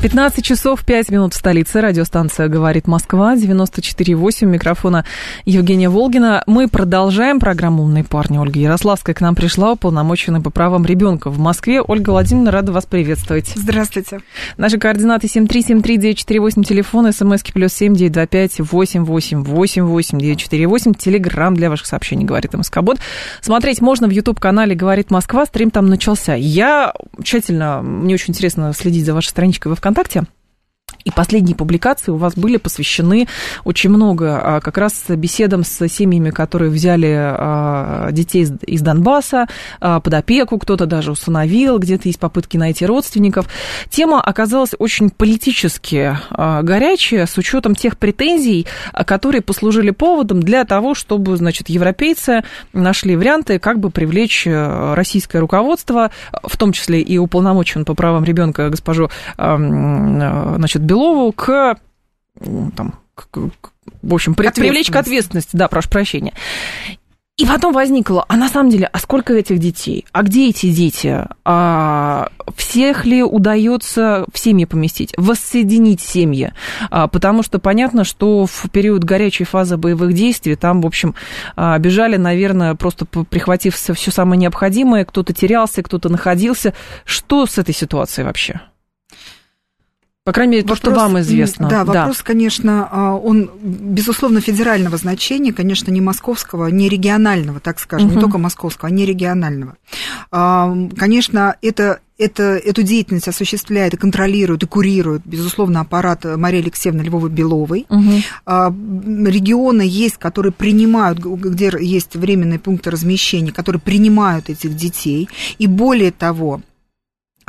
15 часов 5 минут в столице. Радиостанция «Говорит Москва», 94,8. Микрофона Евгения Волгина. Мы продолжаем программу «Умные парни». Ольга Ярославская к нам пришла, уполномоченная по правам ребенка в Москве. Ольга Владимировна, рада вас приветствовать. Здравствуйте. Наши координаты 7373948, телефон, смски плюс 7925 888 948, телеграмм для ваших сообщений, говорит МСК-бот. Смотреть можно в YouTube-канале «Говорит Москва», стрим там начался. Я тщательно, мне очень интересно следить за вашей страничкой во ВКонтакте, ВКонтакте. И последние публикации у вас были посвящены очень много а, как раз беседам с семьями, которые взяли а, детей из Донбасса а, под опеку, кто-то даже усыновил, где-то есть попытки найти родственников. Тема оказалась очень политически горячая, с учетом тех претензий, которые послужили поводом для того, чтобы, значит, европейцы нашли варианты, как бы привлечь российское руководство, в том числе и уполномоченную по правам ребенка госпожу, значит, Белову к, там, к, к, в общем, при, привлечь к ответственности, да, прошу прощения. И потом возникло, а на самом деле, а сколько этих детей? А где эти дети? А всех ли удается в семьи поместить? Воссоединить семьи? А, потому что понятно, что в период горячей фазы боевых действий там, в общем, а, бежали, наверное, просто прихватив все самое необходимое. Кто-то терялся, кто-то находился. Что с этой ситуацией вообще? По крайней мере, вопрос, то, что вам известно. Да, вопрос, да. конечно, а, он, безусловно, федерального значения, конечно, не московского, не регионального, так скажем, угу. не только московского, а не регионального. А, конечно, это это, эту деятельность осуществляет и контролирует, и курирует, безусловно, аппарат Марии Алексеевны Львовой-Беловой. Угу. Регионы есть, которые принимают, где есть временные пункты размещения, которые принимают этих детей. И более того,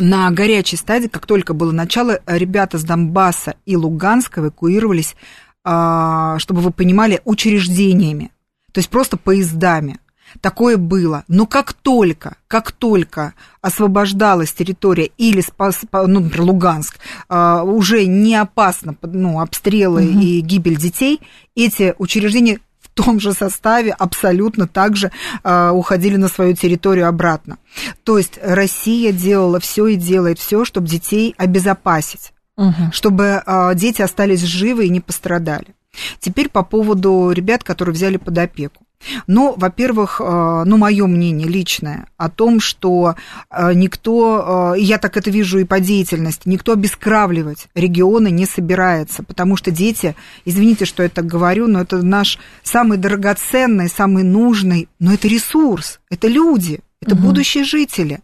на горячей стадии, как только было начало, ребята с Донбасса и Луганска эвакуировались, а, чтобы вы понимали, учреждениями, то есть просто поездами. Такое было. Но как только, как только освобождалась территория или, спас, ну, например, Луганск, а, уже не опасно ну, обстрелы угу. и гибель детей, эти учреждения том же составе абсолютно также э, уходили на свою территорию обратно. То есть Россия делала все и делает все, чтобы детей обезопасить, угу. чтобы э, дети остались живы и не пострадали. Теперь по поводу ребят, которые взяли под опеку. Ну, во-первых, э, ну, мое мнение личное о том, что э, никто, э, я так это вижу и по деятельности, никто обескравливать регионы не собирается, потому что дети, извините, что я так говорю, но это наш самый драгоценный, самый нужный, но это ресурс, это люди, это угу. будущие жители.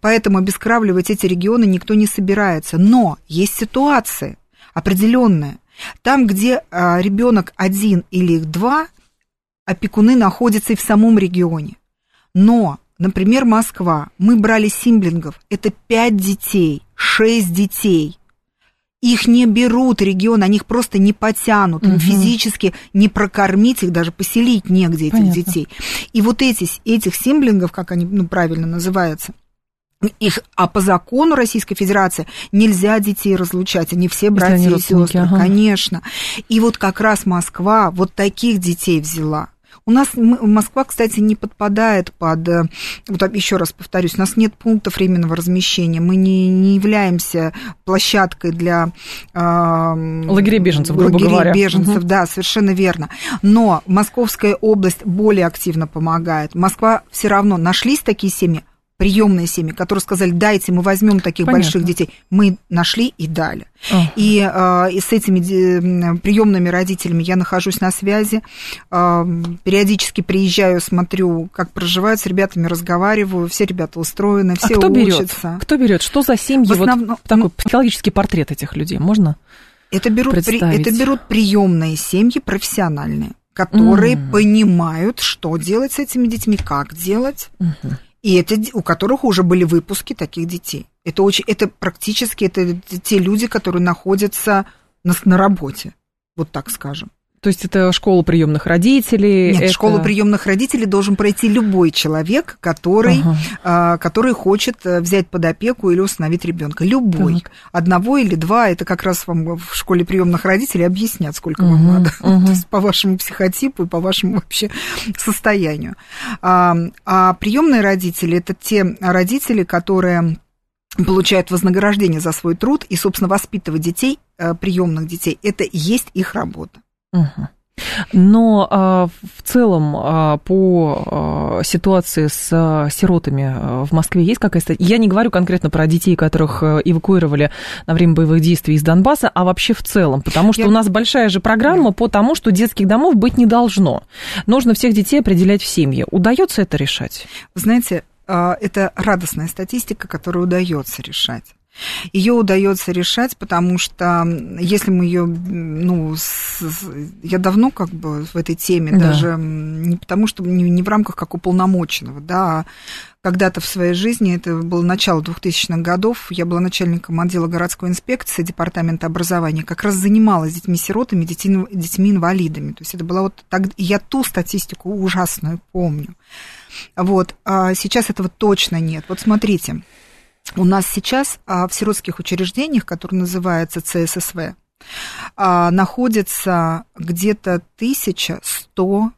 Поэтому обескравливать эти регионы никто не собирается. Но есть ситуации определенные. Там, где ребенок один или их два, опекуны находятся и в самом регионе. Но, например, Москва, мы брали симблингов, это пять детей, шесть детей. Их не берут регион, они их просто не потянут, угу. им физически не прокормить их, даже поселить негде этих Понятно. детей. И вот эти, этих симблингов, как они ну, правильно называются, их, а по закону Российской Федерации нельзя детей разлучать, они все братья и сестры, ага. конечно. И вот как раз Москва вот таких детей взяла. У нас Москва, кстати, не подпадает под, э, вот еще раз повторюсь, у нас нет пунктов временного размещения, мы не, не являемся площадкой для... Э, лагерей беженцев, грубо лагерей говоря. беженцев, угу. да, совершенно верно. Но Московская область более активно помогает. Москва все равно, нашлись такие семьи, приемные семьи, которые сказали, дайте, мы возьмем таких Понятно. больших детей. Мы нашли и дали. Uh-huh. И, э, и с этими приемными родителями я нахожусь на связи, э, периодически приезжаю, смотрю, как проживают, с ребятами разговариваю, все ребята устроены, а все а кто учатся. Берет? Кто берет? Что за семьи? В основном, вот такой психологический портрет этих людей можно? Это берут, при, это берут приемные семьи профессиональные, которые mm. понимают, что делать с этими детьми, как делать. Uh-huh и это у которых уже были выпуски таких детей. Это, очень, это практически это те люди, которые находятся на, на работе, вот так скажем. То есть это школа приемных родителей? Нет, это... школу приемных родителей должен пройти любой человек, который, ага. а, который хочет э, взять под опеку или установить ребенка. Любой. Так. Одного или два, это как раз вам в школе приемных родителей объяснят, сколько угу, вам надо. Угу. То есть по вашему психотипу и по вашему вообще состоянию. А, а приемные родители это те родители, которые получают вознаграждение за свой труд, и, собственно, воспитывать детей, э, приемных детей, это и есть их работа. Угу. Но а, в целом а, по а, ситуации с а, сиротами а, в Москве есть какая-то... Я не говорю конкретно про детей, которых э, эвакуировали на время боевых действий из Донбасса, а вообще в целом, потому что Я... у нас большая же программа по тому, что детских домов быть не должно. Нужно всех детей определять в семье. Удается это решать? знаете, а, это радостная статистика, которую удается решать. Ее удается решать, потому что если мы ее, ну, с, я давно как бы в этой теме, да. даже не потому, что не, не в рамках как уполномоченного, да, а когда-то в своей жизни, это было начало 2000-х годов, я была начальником отдела городской инспекции Департамента образования, как раз занималась детьми-сиротами, детьми-инвалидами. То есть это была вот так, я ту статистику ужасную помню. Вот, а сейчас этого точно нет. Вот смотрите, у нас сейчас а, в сиротских учреждениях, которые называются ЦССВ, а, находится где-то 1100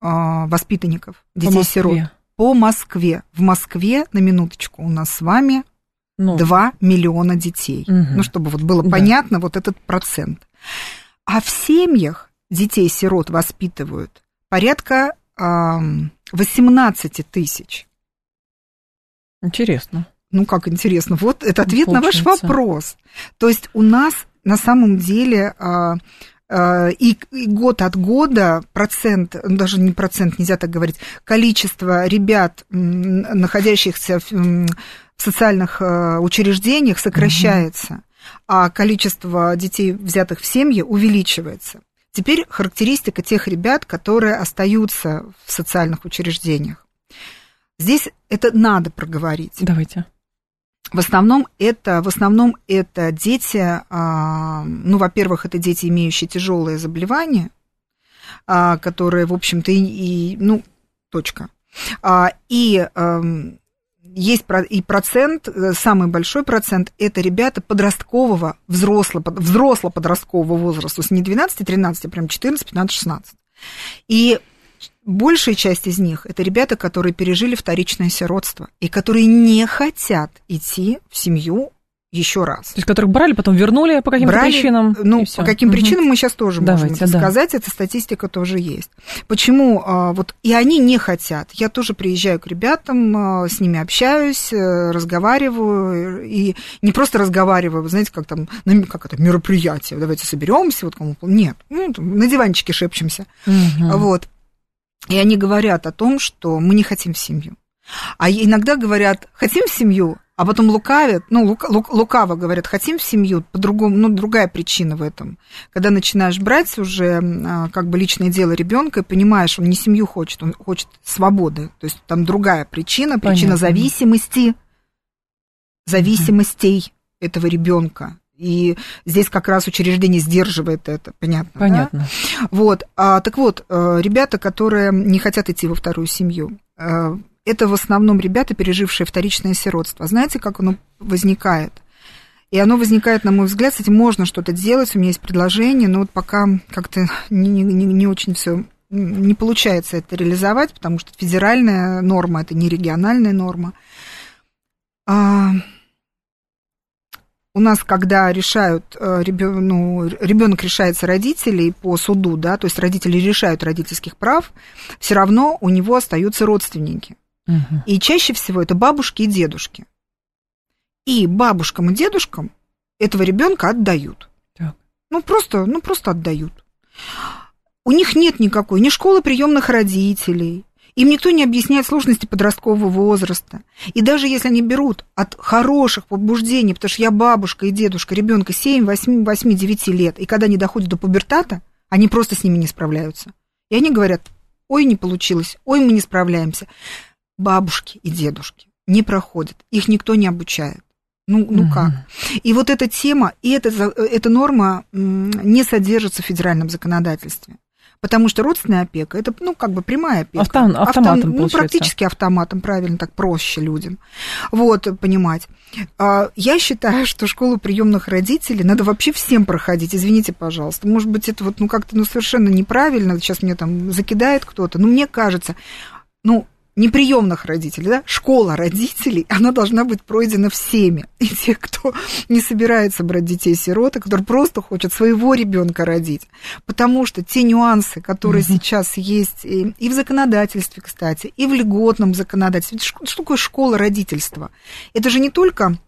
а, воспитанников, детей-сирот. По Москве. В Москве, на минуточку, у нас с вами ну. 2 миллиона детей. Угу. Ну, чтобы вот было да. понятно вот этот процент. А в семьях детей-сирот воспитывают порядка 18 тысяч. Интересно. Ну, как интересно. Вот это ответ Получается. на ваш вопрос. То есть у нас на самом деле а, а, и, и год от года процент, ну, даже не процент, нельзя так говорить, количество ребят, находящихся в, социальных а, учреждениях, сокращается, угу. а количество детей, взятых в семьи, увеличивается. Теперь характеристика тех ребят, которые остаются в социальных учреждениях. Здесь это надо проговорить. Давайте. В основном это, в основном это дети, а, ну, во-первых, это дети, имеющие тяжелые заболевания, а, которые, в общем-то, и, и ну, точка. А, и есть и процент, э, самый большой процент, это ребята подросткового, взрослого, взросло-подросткового возраста, есть не 12-13, а прям 14, 15, 16. И большая часть из них это ребята, которые пережили вторичное сиротство и которые не хотят идти в семью еще раз. То есть, которых брали, потом вернули по каким-то брали, причинам? Ну, по каким угу. причинам мы сейчас тоже Давайте, можем да. сказать, эта статистика тоже есть. Почему? А, вот, и они не хотят. Я тоже приезжаю к ребятам, а, с ними общаюсь, э, разговариваю, и не просто разговариваю, вы знаете, как там, как это, мероприятие, давайте соберемся, вот кому Нет, ну, на диванчике шепчемся. Угу. Вот. И они говорят о том, что мы не хотим в семью. А иногда говорят, хотим в семью, а потом лукавят, ну, лука, лук, лукаво говорят, хотим в семью, по-другому, ну, другая причина в этом. Когда начинаешь брать уже а, как бы личное дело ребенка и понимаешь, он не семью хочет, он хочет свободы. То есть там другая причина, причина Понятно. зависимости, зависимостей этого ребенка. И здесь как раз учреждение сдерживает это, понятно? Понятно. Да? Вот, а, так вот, э, ребята, которые не хотят идти во вторую семью, э, это в основном ребята, пережившие вторичное сиротство. Знаете, как оно возникает? И оно возникает, на мой взгляд, с этим можно что-то делать, у меня есть предложение, но вот пока как-то не, не, не очень все не получается это реализовать, потому что федеральная норма, это не региональная норма. А, у нас, когда решают, ребенок, ну, ребенок решается родителей по суду, да, то есть родители решают родительских прав, все равно у него остаются родственники. Угу. И чаще всего это бабушки и дедушки. И бабушкам и дедушкам этого ребенка отдают. Так. Ну, просто, ну, просто отдают. У них нет никакой ни школы приемных родителей, им никто не объясняет сложности подросткового возраста. И даже если они берут от хороших побуждений, потому что я бабушка и дедушка ребенка 7, 8, 8, 9 лет, и когда они доходят до пубертата, они просто с ними не справляются. И они говорят, ой, не получилось, ой, мы не справляемся бабушки и дедушки не проходят, их никто не обучает. Ну, ну угу. как? И вот эта тема, и эта, эта норма не содержится в федеральном законодательстве. Потому что родственная опека это, ну, как бы прямая опека. Автом, автоматом, Автом, Ну, практически автоматом, правильно, так проще людям. Вот, понимать. А, я считаю, что школу приемных родителей надо вообще всем проходить. Извините, пожалуйста. Может быть, это вот, ну, как-то, ну, совершенно неправильно. Сейчас мне там закидает кто-то. Но мне кажется, ну, неприемных родителей, да, школа родителей, она должна быть пройдена всеми. И те, кто не собирается брать детей-сироты, который просто хочет своего ребенка родить. Потому что те нюансы, которые mm-hmm. сейчас есть и, и в законодательстве, кстати, и в льготном законодательстве. Что, что такое школа родительства? Это же не только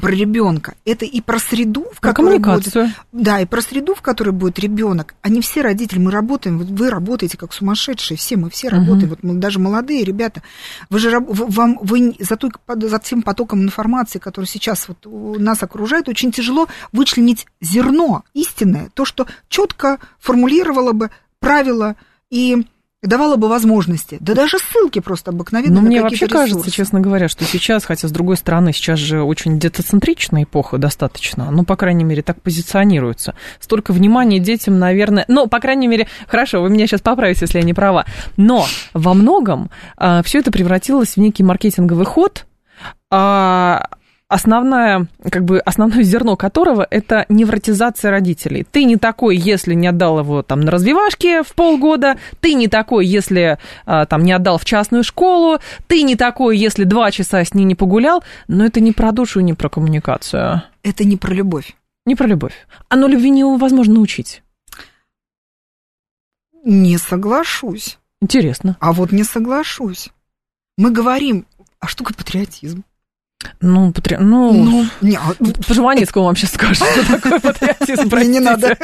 про ребенка. Это и про среду, в про которой будет, да, и про среду, в которой будет ребенок. Они все родители, мы работаем, вот вы работаете как сумасшедшие, все мы все работаем, угу. вот мы даже молодые ребята. Вы же вам вы за, той, за тем потоком информации, который сейчас вот нас окружает, очень тяжело вычленить зерно истинное, то, что четко формулировало бы правила и давала бы возможности. Да даже ссылки просто обыкновенные. Но мне вообще ресурсы. кажется, честно говоря, что сейчас, хотя с другой стороны, сейчас же очень детоцентричная эпоха достаточно, ну, по крайней мере, так позиционируется. Столько внимания детям, наверное, ну, по крайней мере, хорошо, вы меня сейчас поправите, если я не права, но во многом а, все это превратилось в некий маркетинговый ход, а, основное, как бы, основное зерно которого это невротизация родителей. Ты не такой, если не отдал его там на развивашке в полгода, ты не такой, если а, там не отдал в частную школу, ты не такой, если два часа с ней не погулял, но это не про душу, не про коммуникацию. Это не про любовь. Не про любовь. Оно любви невозможно научить. Не соглашусь. Интересно. А вот не соглашусь. Мы говорим, а что такое патриотизм? Ну, патри... ну, ну не, а по Жванецкому вам сейчас скажут, что такое патриотизм, простите. Не надо,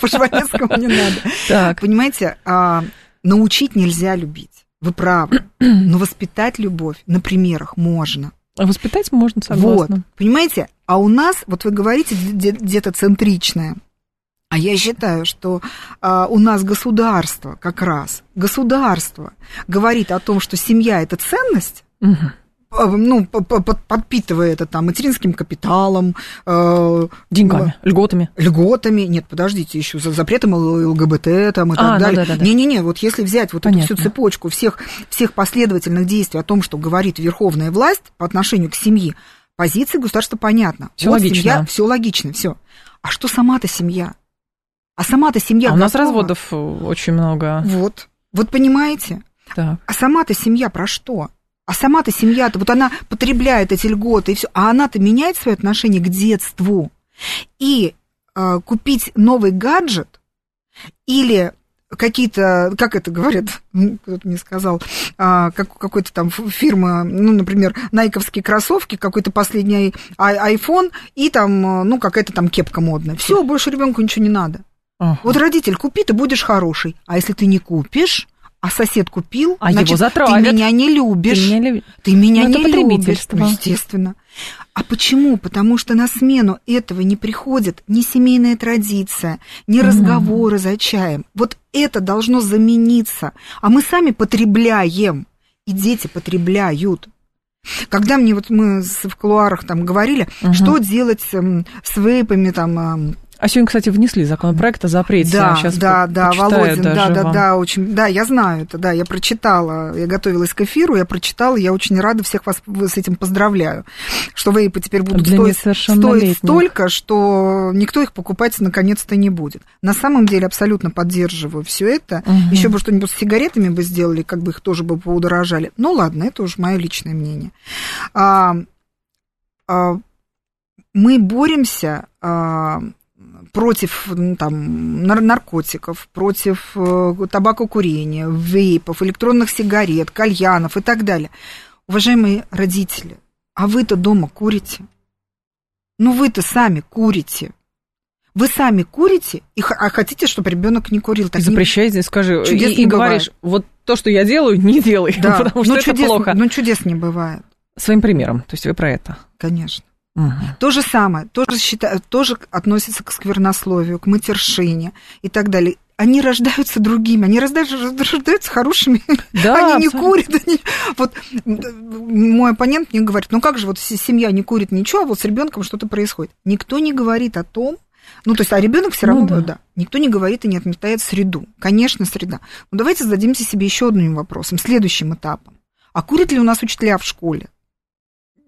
по Жванецкому не надо. Так. Понимаете, а, научить нельзя любить, вы правы, но воспитать любовь на примерах можно. А воспитать можно, согласна. Вот, понимаете, а у нас, вот вы говорите, где-то центричное, а я считаю, что а, у нас государство как раз, государство говорит о том, что семья – это ценность, угу ну, подпитывая это там материнским капиталом. Э, Деньгами, э, льготами. Льготами. Нет, подождите, еще за запретом ЛГБТ там и так а, далее. Да, да, да. Не-не-не, вот если взять вот Понятно. эту всю цепочку всех, всех последовательных действий о том, что говорит верховная власть по отношению к семье, позиции государства понятна. Все вот логично. Семья, все логично, все. А что сама-то семья? А сама-то семья. А у нас разводов очень много. Вот. Вот понимаете? Так. А сама-то семья про что? А сама-то семья-то, вот она потребляет эти льготы и все, а она-то меняет свое отношение к детству. И э, купить новый гаджет или какие-то, как это говорят, кто-то мне сказал, а, как, какой-то там фирма, ну, например, найковские кроссовки, какой-то последний iPhone и там, ну, какая-то там кепка модная. Все, больше ребенку ничего не надо. Ага. Вот родитель, купи, ты будешь хороший. А если ты не купишь, а сосед купил, а значит, его затравят. ты меня не любишь. Ты меня, люб... ты меня ну, не любишь. Ну, естественно. А почему? Потому что на смену этого не приходит ни семейная традиция, ни разговоры за чаем. Вот это должно замениться. А мы сами потребляем, и дети потребляют. Когда мне вот мы в кулуарах там говорили, угу. что делать с вейпами, там, а сегодня, кстати, внесли законопроект о запрете. Да, Сейчас да, да, Володин, да, да, вам. да, очень, да, я знаю это, да, я прочитала, я готовилась к эфиру, я прочитала, я очень рада, всех вас с этим поздравляю, что вейпы теперь будут стоить, стоить столько, что никто их покупать наконец-то не будет. На самом деле абсолютно поддерживаю все это. Угу. Еще бы что-нибудь с сигаретами бы сделали, как бы их тоже бы поудорожали. Ну ладно, это уже мое личное мнение. А, а, мы боремся а, против там, наркотиков, против э, табакокурения, вейпов, электронных сигарет, кальянов и так далее. Уважаемые родители, а вы-то дома курите? Ну вы-то сами курите. Вы сами курите, и, а хотите, чтобы ребенок не курил. Так и запрещаете, не, скажи, и, и говоришь, вот то, что я делаю, не делай, да. потому что ну, это чудес, плохо. Ну, чудес не бывает. Своим примером, то есть вы про это. Конечно. Угу. То же самое, тоже, считаю, тоже относится к сквернословию, к матершине и так далее. они рождаются другими, они рождаются, рождаются хорошими, да, они не курят. Они... Вот мой оппонент мне говорит, ну как же вот семья не курит ничего, а вот с ребенком что-то происходит. Никто не говорит о том, ну, то есть, а ребенок все равно, ну, да. да, никто не говорит и не отметает среду. Конечно, среда. Но давайте зададимся себе еще одним вопросом, следующим этапом. А курят ли у нас учителя в школе?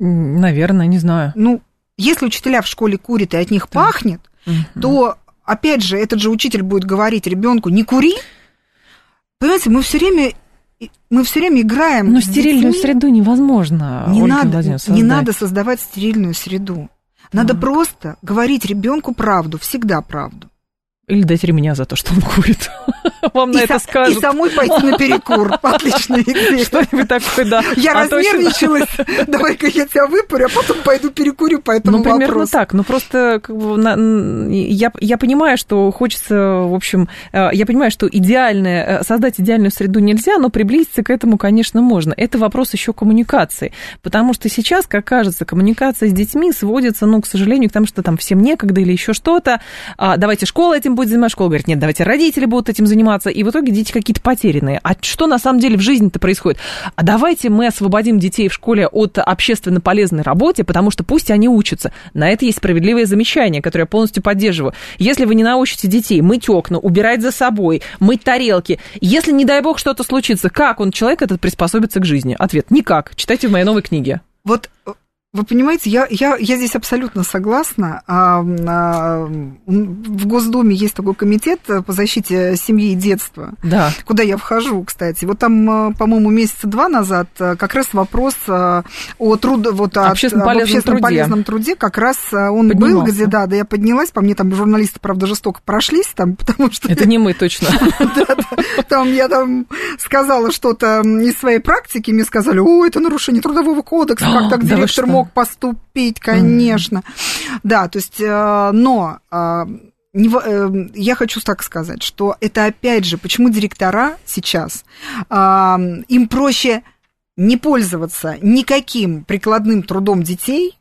Наверное, не знаю. Ну, если учителя в школе курят и от них да. пахнет, угу. то, опять же, этот же учитель будет говорить ребенку, не кури. Понимаете, мы все время мы все время играем. Но стерильную детьми. среду невозможно. Не надо, не надо создавать стерильную среду. Надо так. просто говорить ребенку правду, всегда правду. Или дать ремня за то, что он курит. Вам и на это скажут. И самой пойти на перекур. Отличная идея. Что-нибудь такое, да. Я а разнервничалась. Давай-ка я тебя выпарю, а потом пойду перекурю по этому Ну, примерно так. Ну, просто как бы, я, я понимаю, что хочется, в общем, э, я понимаю, что идеальное, э, создать идеальную среду нельзя, но приблизиться к этому, конечно, можно. Это вопрос еще коммуникации. Потому что сейчас, как кажется, коммуникация с детьми сводится, ну, к сожалению, к тому, что там всем некогда или еще что-то. А, давайте школа этим будет заниматься, школа говорит, нет, давайте родители будут этим заниматься, и в итоге дети какие-то потерянные. А что на самом деле в жизни-то происходит? А давайте мы освободим детей в школе от общественно полезной работы, потому что пусть они учатся. На это есть справедливое замечание, которое я полностью поддерживаю. Если вы не научите детей мыть окна, убирать за собой, мыть тарелки, если, не дай бог, что-то случится, как он, человек этот, приспособится к жизни? Ответ – никак. Читайте в моей новой книге. Вот вы понимаете, я, я, я здесь абсолютно согласна. А, а, в Госдуме есть такой комитет по защите семьи и детства, да. куда я вхожу, кстати. Вот там, а, по-моему, месяца два назад а, как раз вопрос а, о труд, вот, общественно, полезном, общественно труде. полезном труде, как раз он Поднимался. был, где, да, да, я поднялась, по мне там журналисты, правда, жестоко прошлись там, потому что... Это не мы, точно. Там я там сказала что-то из своей практики, мне сказали, о, это нарушение трудового кодекса, как так директор мог мог поступить, конечно. Mm-hmm. Да, то есть, э, но э, э, я хочу так сказать, что это опять же, почему директора сейчас, им проще не пользоваться никаким прикладным трудом детей,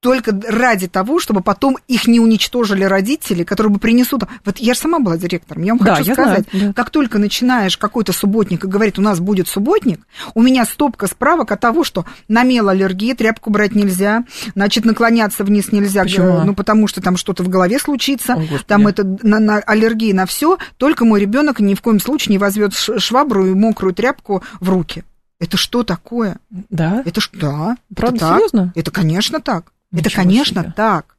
только ради того, чтобы потом их не уничтожили родители, которые бы принесут... Вот я же сама была директором, я вам да, хочу я сказать, знаю, да. как только начинаешь какой-то субботник и говорит, у нас будет субботник, у меня стопка справок от того, что на мел аллергия, тряпку брать нельзя, значит, наклоняться вниз нельзя, Почему? ну, потому что там что-то в голове случится, О, там это на, на аллергии на все, только мой ребенок ни в коем случае не возьмет швабру и мокрую тряпку в руки. Это что такое? Да. Это что? Да. Правда, это серьезно? Это, конечно, так. Ничего это, конечно, себе. так.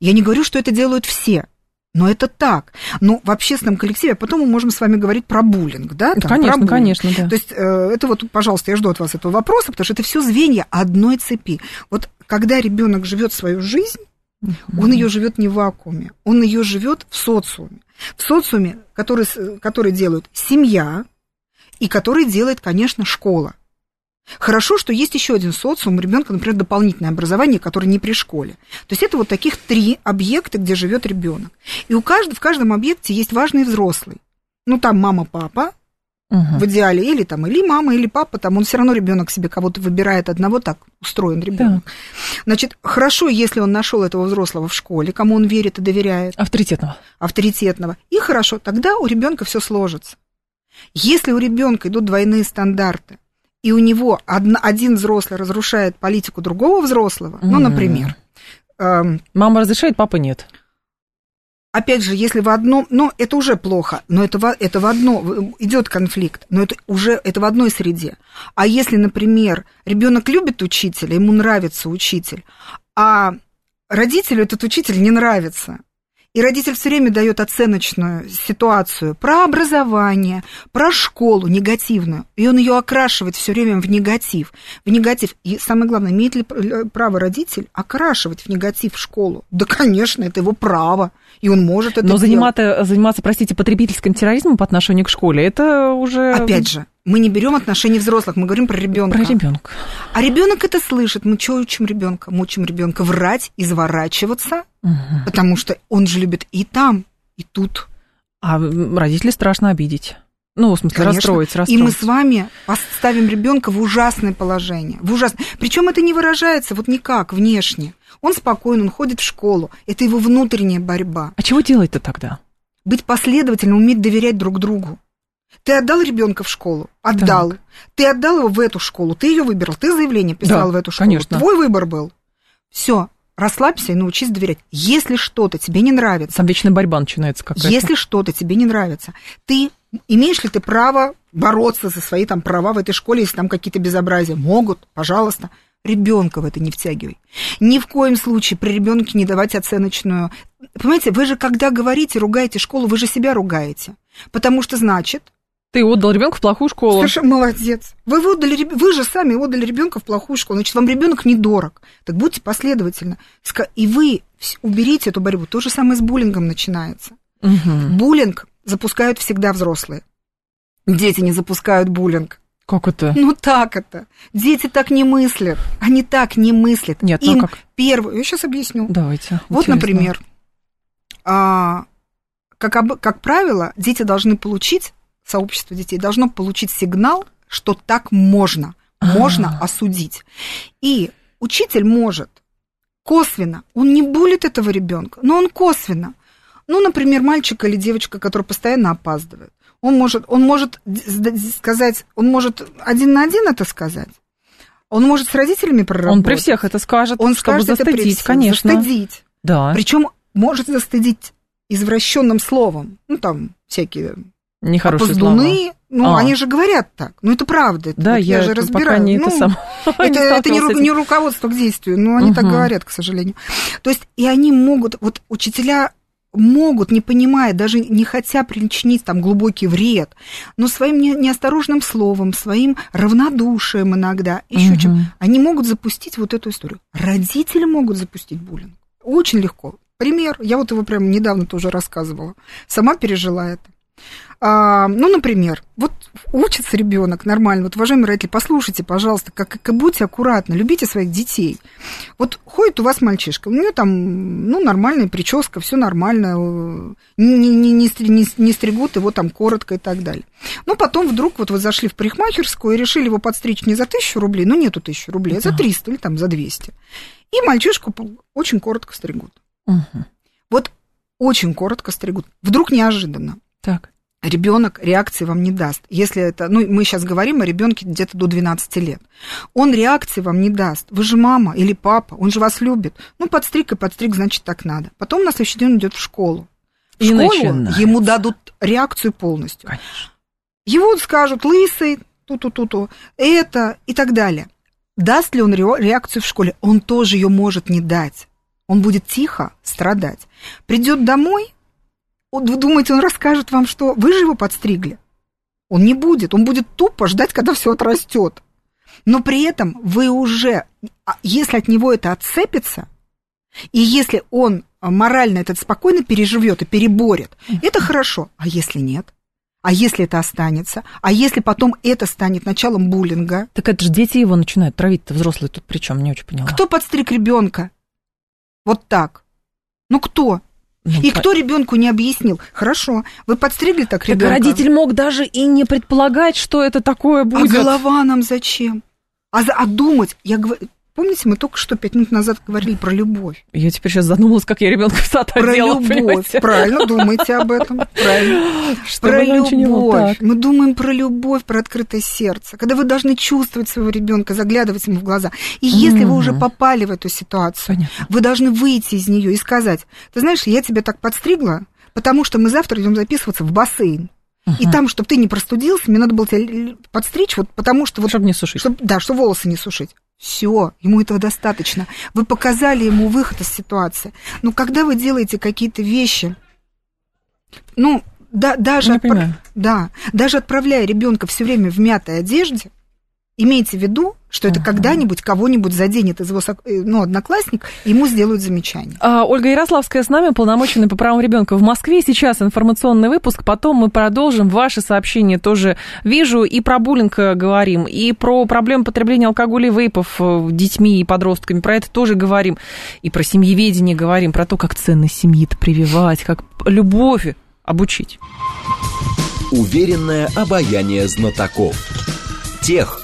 Я не говорю, что это делают все, но это так. Но в общественном коллективе, а потом мы можем с вами говорить про буллинг, да? Там, конечно, буллинг. конечно, да. То есть э, это вот, пожалуйста, я жду от вас этого вопроса, потому что это все звенья одной цепи. Вот когда ребенок живет свою жизнь, он ее живет не в вакууме, он ее живет в социуме. В социуме, который, который делают семья и который делает, конечно, школа. Хорошо, что есть еще один социум, у ребенка, например, дополнительное образование, которое не при школе. То есть это вот таких три объекта, где живет ребенок. И у каждого, в каждом объекте есть важный взрослый. Ну, там мама, папа, угу. в идеале, или там или мама, или папа, там он все равно ребенок себе кого-то выбирает одного, так устроен ребенок. Да. Значит, хорошо, если он нашел этого взрослого в школе, кому он верит и доверяет. Авторитетного. Авторитетного. И хорошо, тогда у ребенка все сложится. Если у ребенка идут двойные стандарты, и у него один взрослый разрушает политику другого взрослого, mm-hmm. ну, например. Эм, Мама разрешает, папа нет. Опять же, если в одном, ну, это уже плохо, но это, в, это в одно, идет конфликт, но это уже это в одной среде. А если, например, ребенок любит учителя, ему нравится учитель, а родителю этот учитель не нравится, и родитель все время дает оценочную ситуацию про образование, про школу негативную. И он ее окрашивает все время в негатив. В негатив. И самое главное, имеет ли право родитель окрашивать в негатив школу? Да, конечно, это его право. И он может это Но заниматься, заниматься, простите, потребительским терроризмом по отношению к школе, это уже... Опять же, мы не берем отношения взрослых, мы говорим про ребенка. Про ребенка. А ребенок это слышит. Мы что учим ребенка? Мы учим ребенка врать, изворачиваться, угу. потому что он же любит и там, и тут. А родители страшно обидеть. Ну, в смысле, Конечно. расстроить, расстроить. И мы с вами поставим ребенка в ужасное положение. В ужасное. Причем это не выражается вот никак внешне. Он спокоен, он ходит в школу. Это его внутренняя борьба. А чего делать-то тогда? быть последовательным, уметь доверять друг другу. Ты отдал ребенка в школу? Отдал. Так. Ты отдал его в эту школу, ты ее выбрал, ты заявление писал да, в эту школу. Конечно. Твой выбор был. Все, расслабься и научись доверять. Если что-то тебе не нравится... Там вечная борьба начинается какая-то. Если что-то тебе не нравится, ты имеешь ли ты право бороться за свои там права в этой школе, если там какие-то безобразия? Могут, пожалуйста. Ребенка в это не втягивай. Ни в коем случае при ребенке не давать оценочную. Понимаете, вы же когда говорите, ругаете школу, вы же себя ругаете. Потому что значит, ты отдал ребенка в плохую школу. Совершенно молодец. Вы, отдали, вы же сами отдали ребенка в плохую школу. Значит, вам ребенок недорог. Так будьте последовательны. И вы уберите эту борьбу. То же самое с буллингом начинается. Угу. Буллинг запускают всегда взрослые. Дети не запускают буллинг. Как это? Ну так это. Дети так не мыслят. Они так не мыслят. Нет, ну Им ну как? Первое, я сейчас объясню. Давайте. Вот, интересно. например, а, как, как правило, дети должны получить сообщество детей должно получить сигнал, что так можно, можно А-а-а. осудить. И учитель может косвенно, он не булит этого ребенка, но он косвенно. Ну, например, мальчик или девочка, который постоянно опаздывает. Он может, он может сказать, он может один на один это сказать. Он может с родителями проработать. Он при всех это скажет, он чтобы скажет застыдить, это при всех, конечно. Застыдить. Да. Причем может застыдить извращенным словом. Ну, там всякие Нехорошие опоздуны, слова. ну, а. они же говорят так. Ну, это правда. Это, да, вот я, я же разбираю. Не ну, это сам. Это, это не, ру, не руководство к действию, но они угу. так говорят, к сожалению. То есть, и они могут, вот учителя могут, не понимая, даже не хотя причинить там глубокий вред, но своим не, неосторожным словом, своим равнодушием иногда, еще угу. чем, они могут запустить вот эту историю. Родители могут запустить буллинг. Очень легко. Пример, я вот его прям недавно тоже рассказывала. Сама пережила это. А, ну, например, вот учится ребенок нормально. Вот, уважаемые родители, послушайте, пожалуйста, как, как будьте аккуратны, любите своих детей. Вот ходит у вас мальчишка, у него там, ну, нормальная прическа, все нормально, не, не, не, не, не стригут его там коротко и так далее. Но потом вдруг вот вы зашли в парикмахерскую и решили его подстричь не за тысячу рублей, ну, нету тысячи рублей, а за 300 или там за 200. И мальчишку очень коротко стригут. Угу. Вот очень коротко стригут. Вдруг неожиданно. Так ребенок реакции вам не даст. Если это, ну, мы сейчас говорим о ребенке где-то до 12 лет. Он реакции вам не даст. Вы же мама или папа, он же вас любит. Ну, подстриг и подстриг, значит, так надо. Потом на следующий день он идет в школу. В и школу начинается. ему дадут реакцию полностью. Конечно. Его скажут лысый, ту-ту-ту-ту, это и так далее. Даст ли он реакцию в школе? Он тоже ее может не дать. Он будет тихо страдать. Придет домой, вы думаете, он расскажет вам, что вы же его подстригли? Он не будет, он будет тупо ждать, когда все отрастет. Но при этом вы уже, а, если от него это отцепится, и если он морально этот спокойно переживет и переборет, это хорошо. А если нет? А если это останется? А если потом это станет началом буллинга? Так это же дети его начинают травить-то, взрослые тут причем, не очень поняла. Кто подстриг ребенка? Вот так. Ну кто? Ну, и по... кто ребенку не объяснил? Хорошо, вы подстригли так ребенка. Так родитель мог даже и не предполагать, что это такое будет. А голова нам зачем? А, а думать, я говорю, Помните, мы только что пять минут назад говорили про любовь. Я теперь сейчас задумалась, как я ребенка в сад Про одела, любовь, понимаете? правильно, думайте об этом. Правильно. Что про любовь. Мы думаем про любовь, про открытое сердце. Когда вы должны чувствовать своего ребенка, заглядывать ему в глаза. И если вы уже попали в эту ситуацию, Понятно. вы должны выйти из нее и сказать: Ты знаешь, я тебя так подстригла, потому что мы завтра идем записываться в бассейн. Uh-huh. И там, чтобы ты не простудился, мне надо было тебя подстричь, вот потому что... Вот, чтобы не сушить. Чтобы, да, чтобы волосы не сушить. Все, ему этого достаточно. Вы показали ему выход из ситуации. Но когда вы делаете какие-то вещи, ну, да, даже, отпра- да, даже отправляя ребенка все время в мятой одежде, имейте в виду, что это uh-huh. когда-нибудь кого-нибудь заденет из его э, ну, одноклассник, ему сделают замечание. А, Ольга Ярославская с нами, полномоченный по правам ребенка в Москве. Сейчас информационный выпуск, потом мы продолжим. Ваши сообщения тоже вижу. И про буллинг э, говорим, и про проблему потребления алкоголя и вейпов э, детьми и подростками. Про это тоже говорим. И про семьеведение говорим, про то, как ценность семьи-то прививать, как любовь обучить. Уверенное обаяние знатоков. Тех,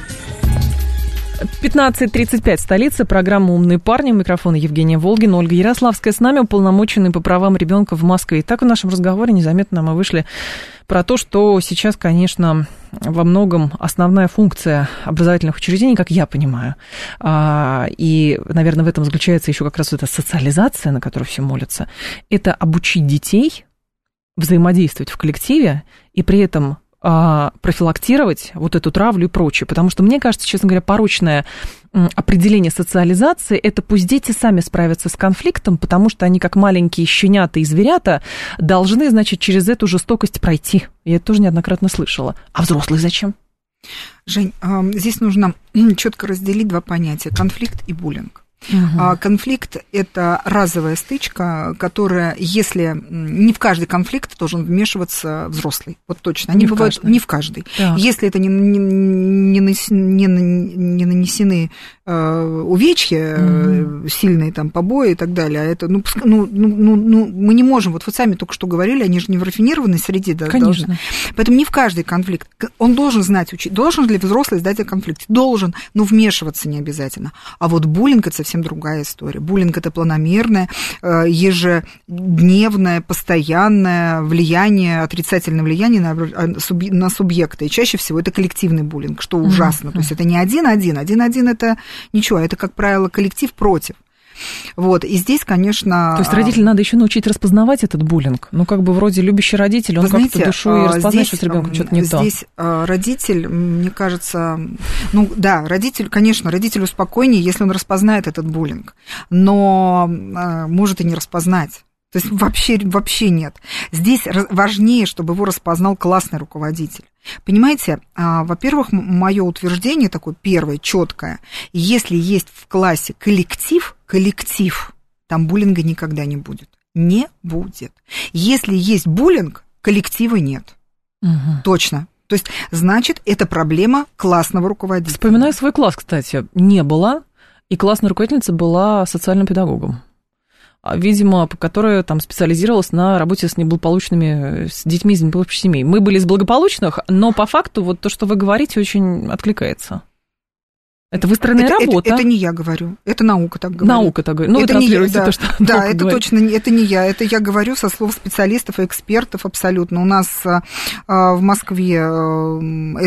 15.35, столица, программа «Умные парни», микрофон Евгения Волгина, Ольга Ярославская с нами, уполномоченный по правам ребенка в Москве. И так в нашем разговоре незаметно мы вышли про то, что сейчас, конечно, во многом основная функция образовательных учреждений, как я понимаю, а, и, наверное, в этом заключается еще как раз эта социализация, на которую все молятся, это обучить детей взаимодействовать в коллективе и при этом профилактировать вот эту травлю и прочее. Потому что, мне кажется, честно говоря, порочное определение социализации – это пусть дети сами справятся с конфликтом, потому что они, как маленькие щенята и зверята, должны, значит, через эту жестокость пройти. Я это тоже неоднократно слышала. А взрослые зачем? Жень, здесь нужно четко разделить два понятия – конфликт и буллинг. Угу. Конфликт – это разовая стычка, которая, если не в каждый конфликт должен вмешиваться взрослый, вот точно, они не бывают в не в каждый. Так. Если это не, не, не, не, не нанесены увечья, угу. сильные там побои и так далее, а это, ну, ну, ну, ну, мы не можем, вот вы сами только что говорили, они же не в рафинированной среде да, Конечно. должны. Поэтому не в каждый конфликт. Он должен знать, учить, должен ли взрослый знать о конфликте? Должен, но вмешиваться не обязательно. А вот буллинг – это совсем другая история. Буллинг это планомерное, э, ежедневное, постоянное влияние, отрицательное влияние на, э, на субъекта. И чаще всего это коллективный буллинг, что ужасно. Mm-hmm. То есть это не один-один. Один-один это ничего, это, как правило, коллектив против. Вот, и здесь, конечно... То есть родителям надо еще научить распознавать этот буллинг? Ну, как бы вроде любящий родитель, он как-то душой а, распознает, что с ребенком что-то не здесь то. Здесь а, родитель, мне кажется, ну, да, родитель, конечно, родителю спокойнее, если он распознает этот буллинг, но а, может и не распознать. То есть вообще, вообще нет. Здесь важнее, чтобы его распознал классный руководитель. Понимаете, а, во-первых, мое утверждение такое первое, четкое. Если есть в классе коллектив, коллектив, там буллинга никогда не будет. Не будет. Если есть буллинг, коллектива нет. Угу. Точно. То есть, значит, это проблема классного руководителя. Вспоминаю свой класс, кстати. Не было, и классная руководительница была социальным педагогом. А, видимо, которая там специализировалась на работе с неблагополучными, с детьми из неблагополучных семей. Мы были из благополучных, но по факту вот то, что вы говорите, очень откликается. Это выстроенная это, работа. Это, это не я говорю, это наука так говорит. Наука так говорит. Ну, это вы транслируете я, то, что Да, это говорит. точно, это не я, это я говорю со слов специалистов и экспертов абсолютно. У нас а, в Москве э,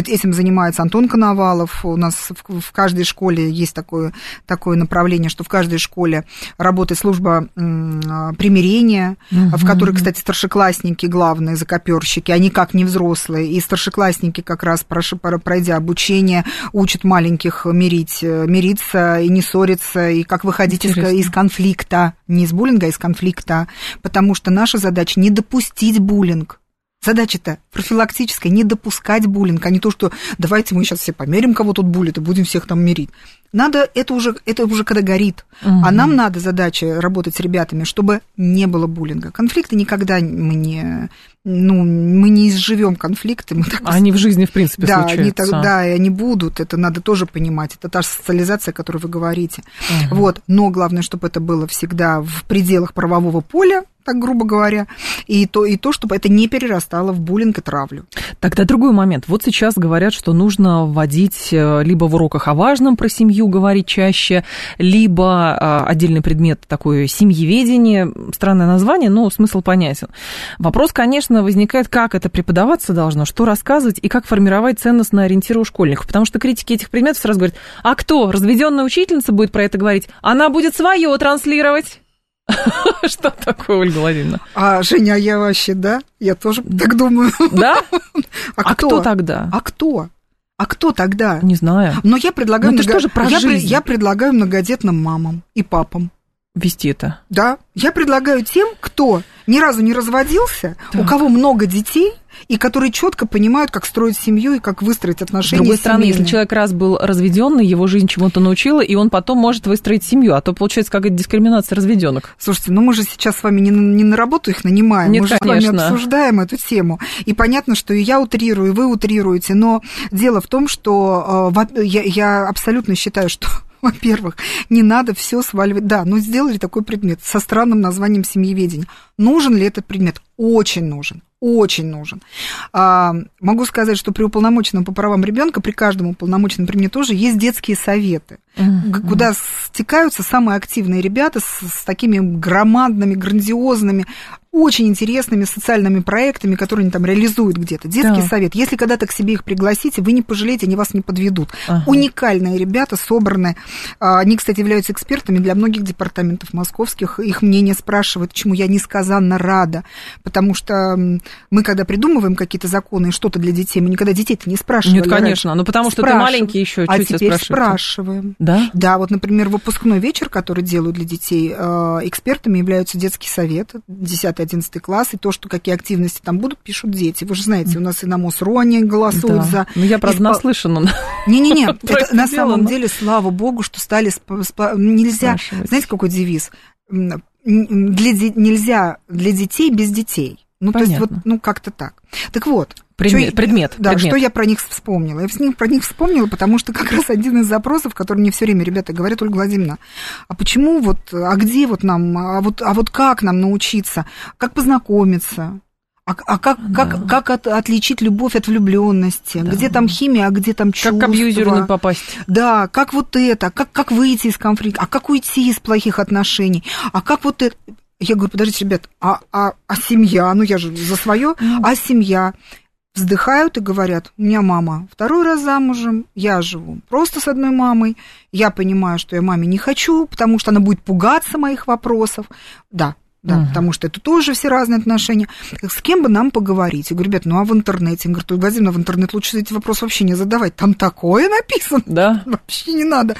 этим занимается Антон Коновалов, у нас в, каждой школе есть такое, такое направление, что в каждой школе работает служба а, примирения, угу. в которой, кстати, старшеклассники главные закоперщики, они как не взрослые, и старшеклассники как раз, пройдя обучение, учат маленьких мирить мирить, э, мириться и не ссориться, и как выходить из, из конфликта, не из буллинга, а из конфликта, потому что наша задача не допустить буллинг. Задача-то профилактическая, не допускать буллинг, а не то, что давайте мы сейчас все померим, кого тут булит, и будем всех там мирить. Надо, это уже, это уже когда горит. Угу. А нам надо задача работать с ребятами, чтобы не было буллинга. Конфликты никогда мы не, ну, мы не изживем конфликты. Мы так... Они в жизни, в принципе, да, случаются. Они так, да, и они будут, это надо тоже понимать. Это та же социализация, о которой вы говорите. Угу. Вот. Но главное, чтобы это было всегда в пределах правового поля, так грубо говоря, и то, и то, чтобы это не перерастало в буллинг и травлю. Тогда другой момент. Вот сейчас говорят, что нужно вводить э, либо в уроках о важном про семью говорить чаще, либо э, отдельный предмет такое семьеведение. Странное название, но смысл понятен. Вопрос, конечно, возникает, как это преподаваться должно, что рассказывать и как формировать ценностные ориентиры у школьников. Потому что критики этих предметов сразу говорят, а кто? Разведенная учительница будет про это говорить? Она будет свое транслировать. Что такое, Ольга Владимировна? А, Женя, а я вообще, да? Я тоже так думаю. Да? А, а кто тогда? А кто? А кто тогда? Не знаю. Но я предлагаю... Но это много... же я, я предлагаю многодетным мамам и папам. Вести это. Да. Я предлагаю тем, кто ни разу не разводился, так. у кого много детей, и которые четко понимают, как строить семью и как выстроить отношения. С другой стороны, если человек раз был разведенный, его жизнь чему-то научила, и он потом может выстроить семью, а то получается какая-то дискриминация разведенных. Слушайте, ну мы же сейчас с вами не на, не на работу их нанимаем, Нет, мы же конечно. с вами обсуждаем эту тему. И понятно, что и я утрирую, и вы утрируете, но дело в том, что э, я, я абсолютно считаю, что во-первых, не надо все сваливать. Да, ну сделали такой предмет со странным названием семьеведения. Нужен ли этот предмет? Очень нужен очень нужен. А, могу сказать, что при уполномоченном по правам ребенка, при каждом уполномоченном при мне тоже есть детские советы, mm-hmm. куда стекаются самые активные ребята с, с такими громадными, грандиозными, очень интересными социальными проектами, которые они там реализуют где-то. Детский да. совет. Если когда-то к себе их пригласите, вы не пожалеете, они вас не подведут. Ага. Уникальные ребята, собранные. А, они, кстати, являются экспертами для многих департаментов московских. Их мнение спрашивают, чему я несказанно рада. Потому что мы, когда придумываем какие-то законы и что-то для детей, мы никогда детей-то не спрашиваем. Нет, конечно. Ну, потому что ты маленький еще А теперь спрашиваем. Да? Да, вот, например, выпускной вечер, который делают для детей, а, экспертами являются детский совет, 10 11 класс, и то, что какие активности там будут, пишут дети. Вы же знаете, у нас и на МОСРОНе голосуют да. за... Ну, я, правда, Исп... наслышана. Не-не-не, на самом деле, слава богу, что стали... Нельзя... Знаете, какой девиз? Для, нельзя для детей без детей. Ну, Понятно. то есть, вот, ну, как-то так. Так вот. Предмет, что, предмет. Да, предмет. что я про них вспомнила. Я с них, про них вспомнила, потому что как раз один из запросов, который мне все время ребята говорят, Ольга Владимировна, а почему вот, а где вот нам, а вот, а вот как нам научиться, как познакомиться, а, а как, да. как, как от, отличить любовь от влюбленности? Да. Где там химия, а где там чувства? Как к абьюзеру не попасть? Да, как вот это, как, как выйти из конфликта, а как уйти из плохих отношений, а как вот это... Я говорю, подождите, ребят, а, а, а семья? Ну, я же за свое. Mm. А семья? Вздыхают и говорят, у меня мама второй раз замужем, я живу просто с одной мамой, я понимаю, что я маме не хочу, потому что она будет пугаться моих вопросов. Да, да, угу. потому что это тоже все разные отношения. С кем бы нам поговорить? Я говорю, ребят, ну а в интернете? Я говорю, Владимир, в интернет лучше эти вопросы вообще не задавать. Там такое написано. Да. Вообще не надо.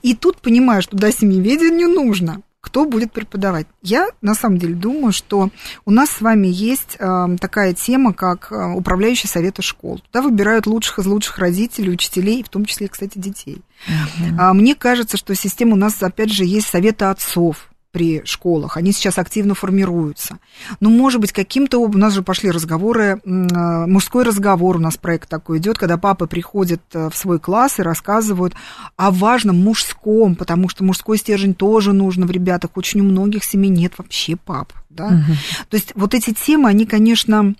И тут понимаю, что да, семьеведению нужно кто будет преподавать. Я на самом деле думаю, что у нас с вами есть э, такая тема, как э, управляющие советы школ. Туда выбирают лучших из лучших родителей, учителей, в том числе, кстати, детей. Uh-huh. Мне кажется, что система у нас, опять же, есть советы отцов при школах, они сейчас активно формируются. Но, ну, может быть, каким-то... У нас же пошли разговоры, э, мужской разговор у нас проект такой идет, когда папы приходят э, в свой класс и рассказывают о важном мужском, потому что мужской стержень тоже нужно в ребятах. Очень у многих семей нет вообще пап. Да? Угу. То есть вот эти темы, они, конечно,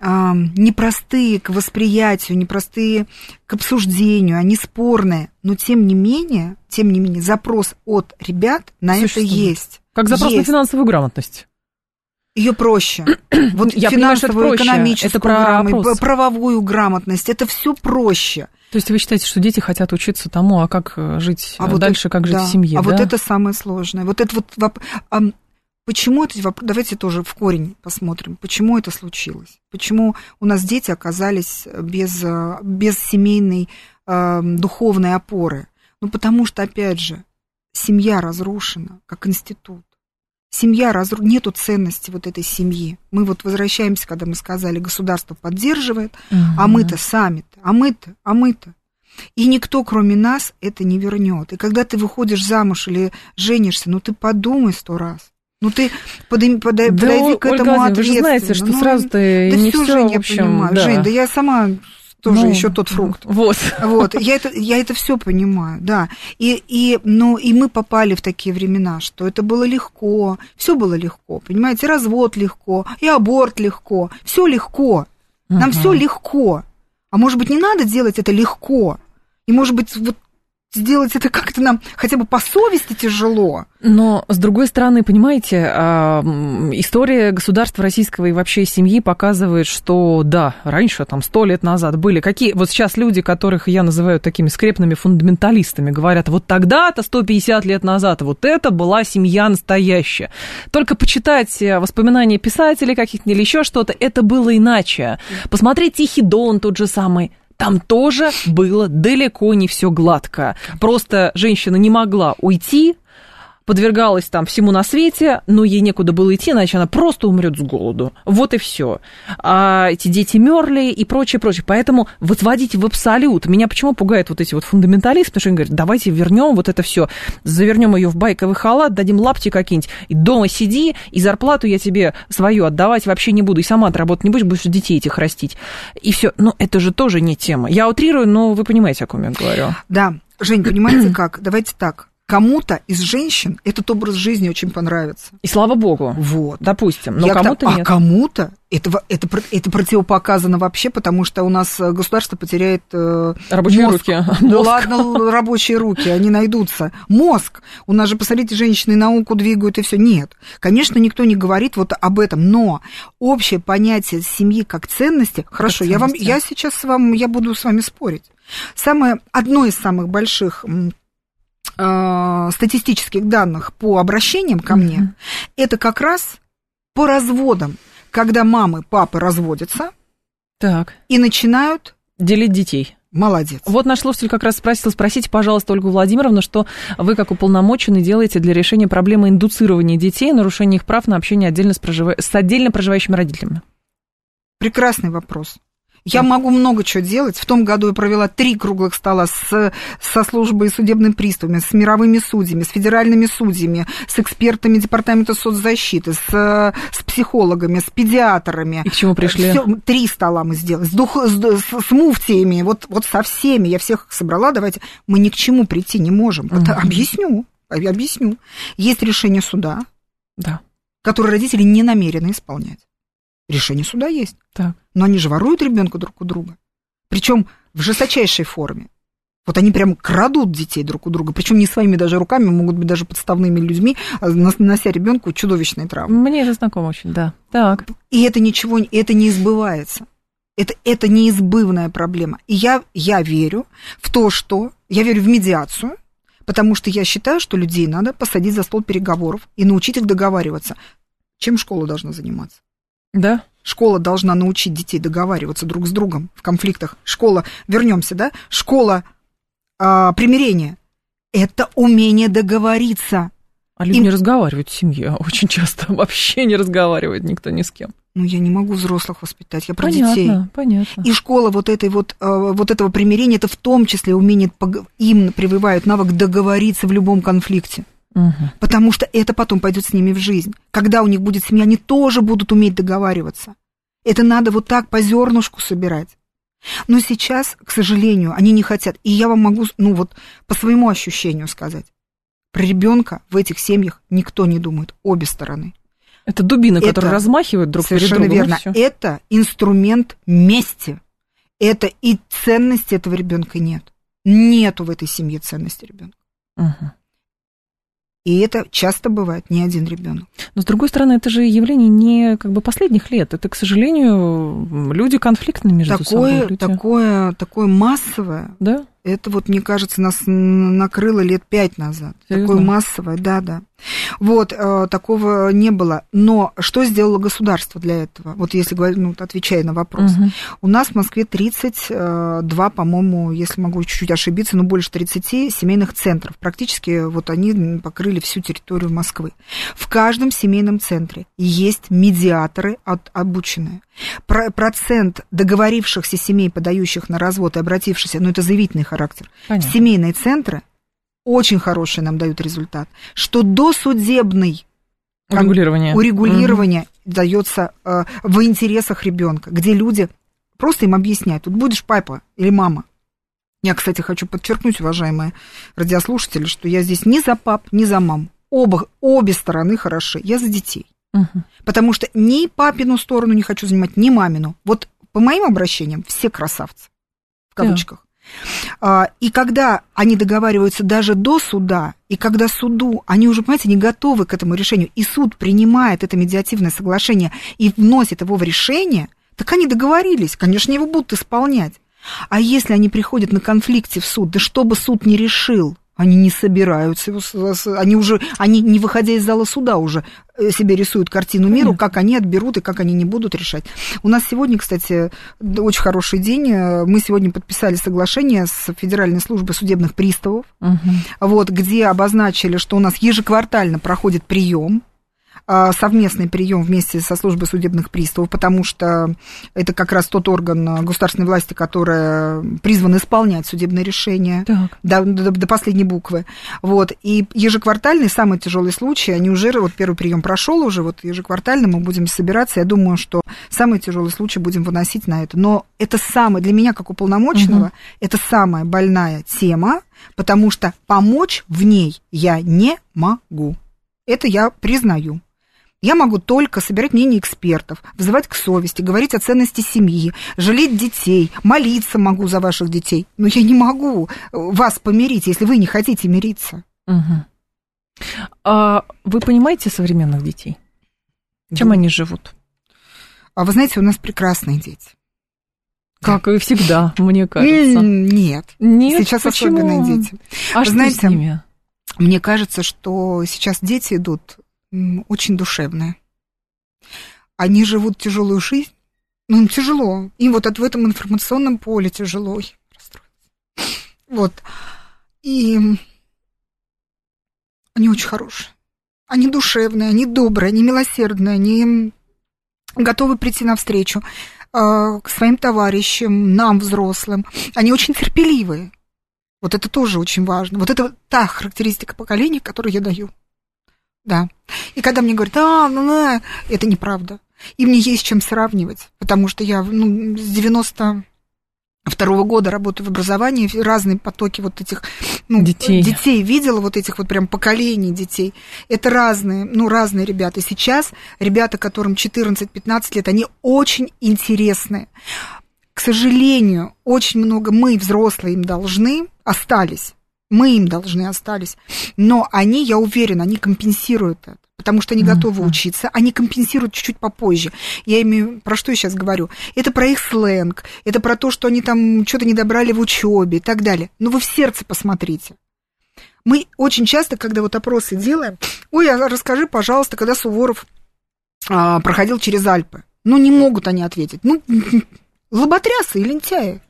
непростые к восприятию, непростые к обсуждению, они спорные, но тем не менее, тем не менее, запрос от ребят на это есть. Как запрос есть. на финансовую грамотность. Ее проще. Вот Я финансовую, экономическую это про правовую грамотность, это все проще. То есть вы считаете, что дети хотят учиться тому, а как э, жить а вот дальше, это, как жить да, в семье? А да? вот это самое сложное. Вот это вот Почему это давайте тоже в корень посмотрим, почему это случилось? Почему у нас дети оказались без, без семейной э, духовной опоры? Ну, потому что, опять же, семья разрушена как институт. Семья разрушена, нету ценности вот этой семьи. Мы вот возвращаемся, когда мы сказали, государство поддерживает, угу. а мы-то сами-то, а мы-то, а мы-то. И никто, кроме нас, это не вернет. И когда ты выходишь замуж или женишься, ну ты подумай сто раз. Ну ты подойди, подойди, да, к этому Ольга, Вы же знаете, что ну, сразу-то да не все, Жень, в общем, понимаю. Да. Жень, да я сама тоже ну, еще тот фрукт. Вот. Вот, я это, я это все понимаю, да. И, и, ну, и мы попали в такие времена, что это было легко, все было легко, понимаете, развод легко, и аборт легко, все легко. Нам угу. все легко. А может быть, не надо делать это легко? И может быть, вот сделать это как-то нам хотя бы по совести тяжело. Но, с другой стороны, понимаете, а, история государства российского и вообще семьи показывает, что да, раньше, там, сто лет назад были какие... Вот сейчас люди, которых я называю такими скрепными фундаменталистами, говорят, вот тогда-то, 150 лет назад, вот это была семья настоящая. Только почитать воспоминания писателей каких-то или еще что-то, это было иначе. Посмотреть Тихий Дон тот же самый, там тоже было далеко не все гладко. Просто женщина не могла уйти, подвергалась там всему на свете, но ей некуда было идти, иначе она просто умрет с голоду. Вот и все. А эти дети мерли и прочее, прочее. Поэтому возводить в абсолют. Меня почему пугают вот эти вот фундаменталисты, потому что они говорят, давайте вернем вот это все, завернем ее в байковый халат, дадим лапти какие-нибудь, и дома сиди, и зарплату я тебе свою отдавать вообще не буду, и сама работать не будешь, будешь детей этих растить. И все. Но это же тоже не тема. Я утрирую, но вы понимаете, о ком я говорю. Да. Жень, понимаете как? Давайте так Кому-то из женщин этот образ жизни очень понравится. И слава богу. Вот. Допустим. Но кому-то а нет. А кому-то это, это, это противопоказано вообще, потому что у нас государство потеряет э, Рабочие мозг. руки. Ну ладно, рабочие руки, они найдутся. Мозг. У нас же, посмотрите, женщины науку двигают и все. Нет. Конечно, никто не говорит вот об этом, но общее понятие семьи как ценности. Хорошо, я вам, я сейчас с вами, я буду с вами спорить. Самое, одно из самых больших э, статистических данных по обращениям ко мне, mm-hmm. это как раз по разводам, когда мамы, папы разводятся так. и начинают делить детей. Молодец. Вот наш слушатель как раз спросил, спросите, пожалуйста, Ольгу Владимировну, что вы, как уполномоченный, делаете для решения проблемы индуцирования детей, нарушения их прав на общение отдельно с, прожива... с отдельно проживающими родителями? Прекрасный вопрос. Я могу много чего делать. В том году я провела три круглых стола с, со службой и судебным приставами, с мировыми судьями, с федеральными судьями, с экспертами Департамента соцзащиты, с, с психологами, с педиатрами. И к чему пришли? Всё, три стола мы сделали. С, дух, с, с, с муфтиями, вот, вот со всеми. Я всех собрала. Давайте. Мы ни к чему прийти не можем. Mm-hmm. Объясню. Объясню. Есть решение суда, да. которое родители не намерены исполнять. Решение суда есть. Так. Но они же воруют ребенка друг у друга. Причем в жесточайшей форме. Вот они прям крадут детей друг у друга, причем не своими даже руками, могут быть даже подставными людьми, нанося ребенку чудовищные травмы. Мне это знакомо очень, да. Так. И это ничего, это не избывается. Это, это неизбывная проблема. И я, я верю в то, что... Я верю в медиацию, потому что я считаю, что людей надо посадить за стол переговоров и научить их договариваться. Чем школа должна заниматься? Да. Школа должна научить детей договариваться друг с другом в конфликтах. Школа, вернемся, да? Школа а, примирения. Это умение договориться. А люди Им... не разговаривают в семье очень часто. Вообще не разговаривает никто ни с кем. Ну, я не могу взрослых воспитать, я про понятно, детей. Понятно. И школа вот, этой вот, вот этого примирения, это в том числе умение, им прививают навык договориться в любом конфликте. Угу. Потому что это потом пойдет с ними в жизнь. Когда у них будет семья, они тоже будут уметь договариваться. Это надо вот так по зернышку собирать. Но сейчас, к сожалению, они не хотят. И я вам могу, ну вот, по своему ощущению сказать. Про ребенка в этих семьях никто не думает, обе стороны. Это дубины, это, которые размахивают друг перед другом. Совершенно верно. Это инструмент мести. Это и ценности этого ребенка нет. Нету в этой семье ценности ребенка. Угу. И это часто бывает не один ребенок. Но с другой стороны, это же явление не как бы последних лет. Это, к сожалению, люди конфликтные между такое, собой. Люди. Такое, такое массовое. Да? Это вот, мне кажется, нас накрыло лет пять назад. Серьезно? Такое массовое, да, да. Вот, э, такого не было. Но что сделало государство для этого? Вот если говорить, ну, отвечая на вопрос. Угу. У нас в Москве 32, по-моему, если могу чуть-чуть ошибиться, но больше 30 семейных центров. Практически вот они покрыли всю территорию Москвы. В каждом семейном центре есть медиаторы от, обученные. Про, процент договорившихся семей, подающих на развод и обратившихся, ну, это заявительный характер, Понятно. в семейные центры очень хорошие нам дают результат, что досудебный урегулирование, урегулирование угу. дается э, в интересах ребенка, где люди просто им объясняют, тут будешь папа или мама. Я, кстати, хочу подчеркнуть, уважаемые радиослушатели, что я здесь не за пап, не за мам. Оба, обе стороны хороши. Я за детей. Угу. Потому что ни папину сторону не хочу занимать, ни мамину. Вот по моим обращениям все красавцы. В кавычках. Да. И когда они договариваются даже до суда, и когда суду, они уже, понимаете, не готовы к этому решению, и суд принимает это медиативное соглашение и вносит его в решение, так они договорились, конечно, его будут исполнять. А если они приходят на конфликте в суд, да что бы суд не решил, они не собираются, они уже, они не выходя из зала суда уже э, себе рисуют картину миру, как они отберут и как они не будут решать. У нас сегодня, кстати, очень хороший день. Мы сегодня подписали соглашение с Федеральной службой судебных приставов, угу. вот, где обозначили, что у нас ежеквартально проходит прием совместный прием вместе со службой судебных приставов, потому что это как раз тот орган государственной власти, который призван исполнять судебные решения до, до, до последней буквы. Вот. И ежеквартальный, самый тяжелый случай, они уже, вот первый прием прошел уже, вот ежеквартально мы будем собираться. Я думаю, что самый тяжелый случай будем выносить на это. Но это самое, для меня, как уполномоченного, угу. это самая больная тема, потому что помочь в ней я не могу. Это я признаю. Я могу только собирать мнение экспертов, вызывать к совести, говорить о ценности семьи, жалеть детей, молиться могу за ваших детей. Но я не могу вас помирить, если вы не хотите мириться. Угу. А вы понимаете современных детей? Чем да. они живут? А вы знаете, у нас прекрасные дети. Как и всегда, мне кажется. Нет. Нет, Сейчас почему? особенные дети. А вы что знаете, с ними? Мне кажется, что сейчас дети идут очень душевные. Они живут тяжелую жизнь. Ну, им тяжело. Им вот в этом информационном поле тяжело. Вот. И они очень хорошие. Они душевные, они добрые, они милосердные, они готовы прийти навстречу э, к своим товарищам, нам, взрослым. Они очень терпеливые. Вот это тоже очень важно. Вот это та характеристика поколения, которую я даю. Да. И когда мне говорят, а, ну, ну, это неправда. И мне есть чем сравнивать, потому что я ну, с 90 второго года работаю в образовании, разные потоки вот этих ну, детей. детей видела, вот этих вот прям поколений детей. Это разные, ну, разные ребята. Сейчас ребята, которым 14-15 лет, они очень интересные. К сожалению, очень много мы, взрослые, им должны, остались. Мы им должны остались. Но они, я уверена, они компенсируют это. Потому что они готовы учиться, они компенсируют чуть-чуть попозже. Я имею, про что я сейчас говорю? Это про их сленг, это про то, что они там что-то не добрали в учебе и так далее. Но вы в сердце посмотрите. Мы очень часто, когда вот опросы делаем, ой, а расскажи, пожалуйста, когда Суворов а, проходил через Альпы. Ну, не могут они ответить. Ну, лоботрясы и лентяи.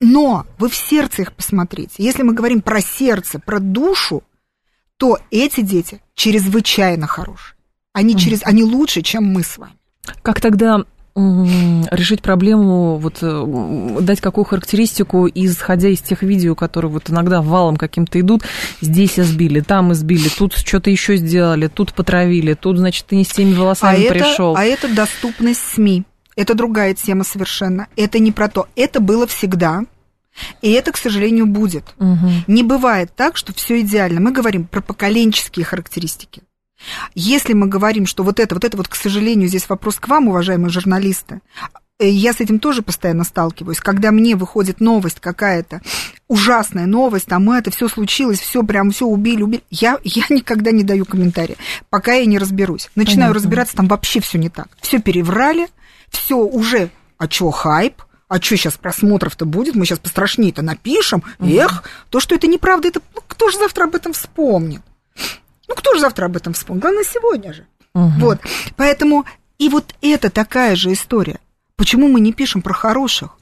Но вы в сердце их посмотрите. Если мы говорим про сердце, про душу, то эти дети чрезвычайно хорошие. Они, через, они лучше, чем мы с вами. Как тогда решить проблему, вот э, дать какую характеристику, исходя из тех видео, которые вот иногда валом каким-то идут, здесь избили, там избили, тут что-то еще сделали, тут потравили, тут, значит, ты не с теми волосами а пришел. Это, а это доступность СМИ. Это другая тема совершенно. Это не про то. Это было всегда. И это, к сожалению, будет. Угу. Не бывает так, что все идеально. Мы говорим про поколенческие характеристики. Если мы говорим, что вот это, вот это вот, к сожалению, здесь вопрос к вам, уважаемые журналисты, э, я с этим тоже постоянно сталкиваюсь. Когда мне выходит новость какая-то, ужасная новость, там это все случилось, все прям все убили, убили, я, я никогда не даю комментария, пока я не разберусь. Начинаю Понятно. разбираться, там вообще все не так. Все переврали, все уже, а чё хайп? А что сейчас просмотров-то будет? Мы сейчас пострашнее-то напишем. Угу. Эх, то, что это неправда, это ну, кто же завтра об этом вспомнит? Ну, кто же завтра об этом вспомнит? Главное, сегодня же. Угу. Вот. Поэтому и вот это такая же история. Почему мы не пишем про хороших?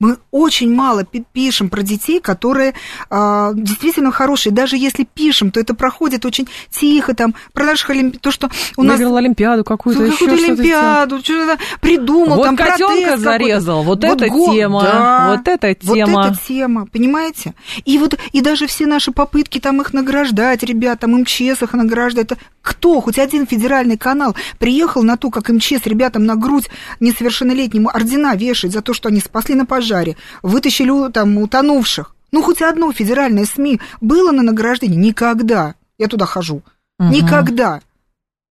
Мы очень мало пишем про детей, которые э, действительно хорошие. Даже если пишем, то это проходит очень тихо, там, про наших олимпиад, то, что у нас... Выиграл Олимпиаду какую-то, еще Какую-то Олимпиаду, что-то придумал, вот там, котенка зарезал, вот, вот эта го... тема, да, вот эта тема. Вот эта тема, понимаете? И вот, и даже все наши попытки там их награждать, ребят, там МЧС их награждать, это кто, хоть один федеральный канал приехал на то, как МЧС ребятам на грудь несовершеннолетнему ордена вешать за то, что они спасли на пожаре, вытащили там утонувших. Ну, хоть одно федеральное СМИ было на награждении? Никогда. Я туда хожу. Угу. Никогда.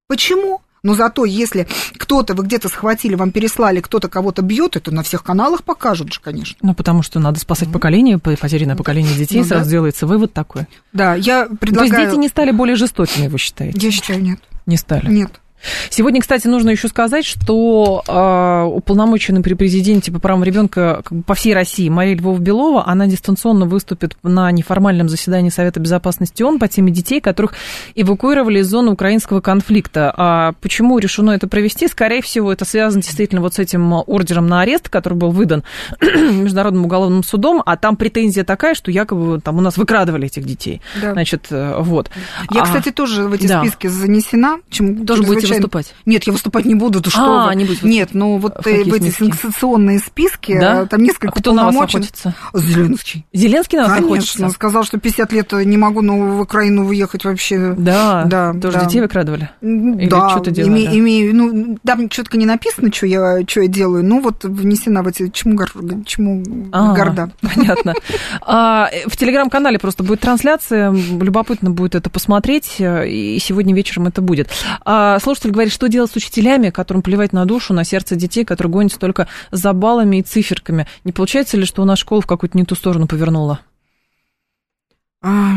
Почему? Но зато, если кто-то вы где-то схватили, вам переслали, кто-то кого-то бьет, это на всех каналах покажут же, конечно. Ну, потому что надо спасать поколение, потерянное поколение детей, ну, сразу да. делается вывод такой. Да, я предлагаю... То есть дети не стали более жестокими, вы считаете? Я считаю, нет. Не стали? Нет. Сегодня, кстати, нужно еще сказать, что э, уполномоченный при президенте по правам ребенка как бы, по всей России Мария Львова-Белова, она дистанционно выступит на неформальном заседании Совета Безопасности ООН по теме детей, которых эвакуировали из зоны украинского конфликта. А почему решено это провести? Скорее всего, это связано действительно вот с этим ордером на арест, который был выдан Международным уголовным судом, а там претензия такая, что якобы там у нас выкрадывали этих детей. Да. Значит, э, вот. Я, а, кстати, тоже в эти да. списки занесена. Чем тоже будете выступать? Нет, я выступать не буду, то что а, Не Нет, ну вот в, э, в эти сенсационные списки, да? там несколько а кто на вас? Зеленский. Зеленский на вас Конечно, охотится? сказал, что 50 лет не могу ну, в Украину выехать вообще. Да, да тоже да. детей выкрадывали? Или да, что-то делали? Име, да? имею, ну, там четко не написано, что я, что я делаю, ну вот внесена в эти, чему, гор, чему а, горда. Понятно. А, в телеграм-канале просто будет трансляция, любопытно будет это посмотреть, и сегодня вечером это будет. А, слушатель говорит, что делать с учителями, которым плевать на душу, на сердце детей, которые гонятся только за баллами и циферками. Не получается ли, что у нас школа в какую-то не ту сторону повернула? А...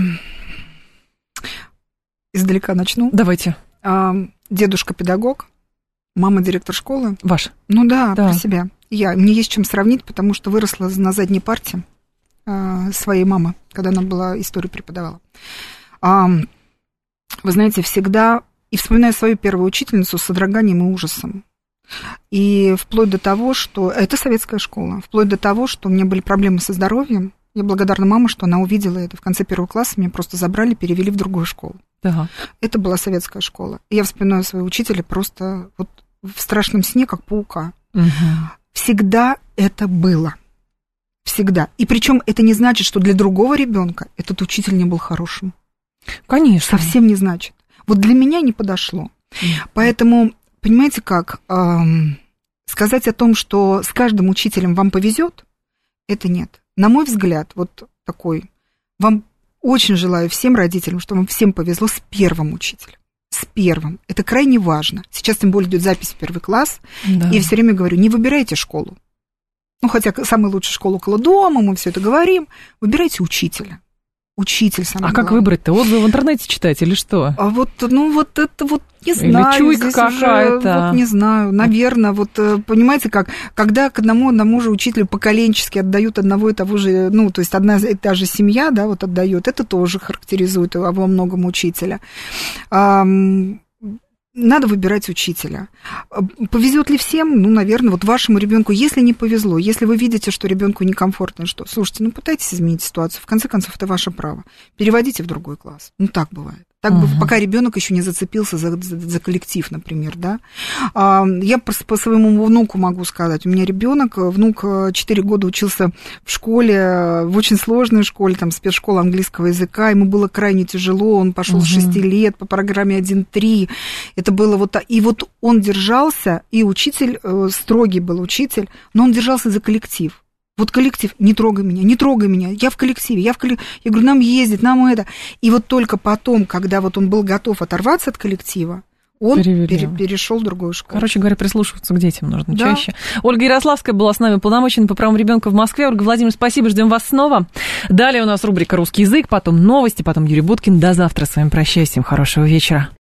Издалека начну. Давайте. А, дедушка педагог, мама директор школы. Ваш? Ну да, да. про себя. Я. Мне есть чем сравнить, потому что выросла на задней парте а, своей мамы, когда она была историю преподавала. А, вы знаете, всегда и вспоминаю свою первую учительницу с содроганием и ужасом. И вплоть до того, что... Это советская школа. Вплоть до того, что у меня были проблемы со здоровьем. Я благодарна маме, что она увидела это. В конце первого класса меня просто забрали, перевели в другую школу. Да. Это была советская школа. И я вспоминаю своего учителя просто вот в страшном сне, как паука. Угу. Всегда это было. Всегда. И причем это не значит, что для другого ребенка этот учитель не был хорошим. Конечно. Совсем не значит. Вот для меня не подошло. Поэтому, понимаете как, сказать о том, что с каждым учителем вам повезет, это нет. На мой взгляд, вот такой, вам очень желаю всем родителям, чтобы вам всем повезло с первым учителем. С первым. Это крайне важно. Сейчас тем более идет запись в первый класс. Да. И все время говорю, не выбирайте школу. Ну, хотя самая лучшая школа около дома, мы все это говорим. Выбирайте учителя учитель самое А главное. как выбрать-то? Отзывы в интернете читать или что? А вот, ну, вот это вот не знаю. Или чуйка какая-то. Вот не знаю, наверное, вот э, понимаете как, когда к одному одному же учителю поколенчески отдают одного и того же, ну, то есть одна и та же семья, да, вот отдает, это тоже характеризует во многом учителя надо выбирать учителя. Повезет ли всем? Ну, наверное, вот вашему ребенку, если не повезло, если вы видите, что ребенку некомфортно, что, слушайте, ну пытайтесь изменить ситуацию. В конце концов, это ваше право. Переводите в другой класс. Ну, так бывает. Так бы, пока ребенок еще не зацепился за, за, за коллектив, например, да. А, я по, по своему внуку могу сказать. У меня ребенок, внук 4 года учился в школе, в очень сложной школе, там, спецшкола английского языка. Ему было крайне тяжело. Он пошел угу. с 6 лет по программе 1.3. Это было вот так. И вот он держался, и учитель, э, строгий был учитель, но он держался за коллектив. Вот коллектив, не трогай меня, не трогай меня, я в коллективе, я в коллективе. Я говорю, нам ездить, нам это. И вот только потом, когда вот он был готов оторваться от коллектива, он пере, перешел в другую школу. Короче говоря, прислушиваться к детям нужно да. чаще. Ольга Ярославская была с нами полномоченной по правам ребенка в Москве. Ольга Владимир, спасибо, ждем вас снова. Далее у нас рубрика «Русский язык», потом новости, потом Юрий Буткин. До завтра. С вами прощаюсь. Всем хорошего вечера.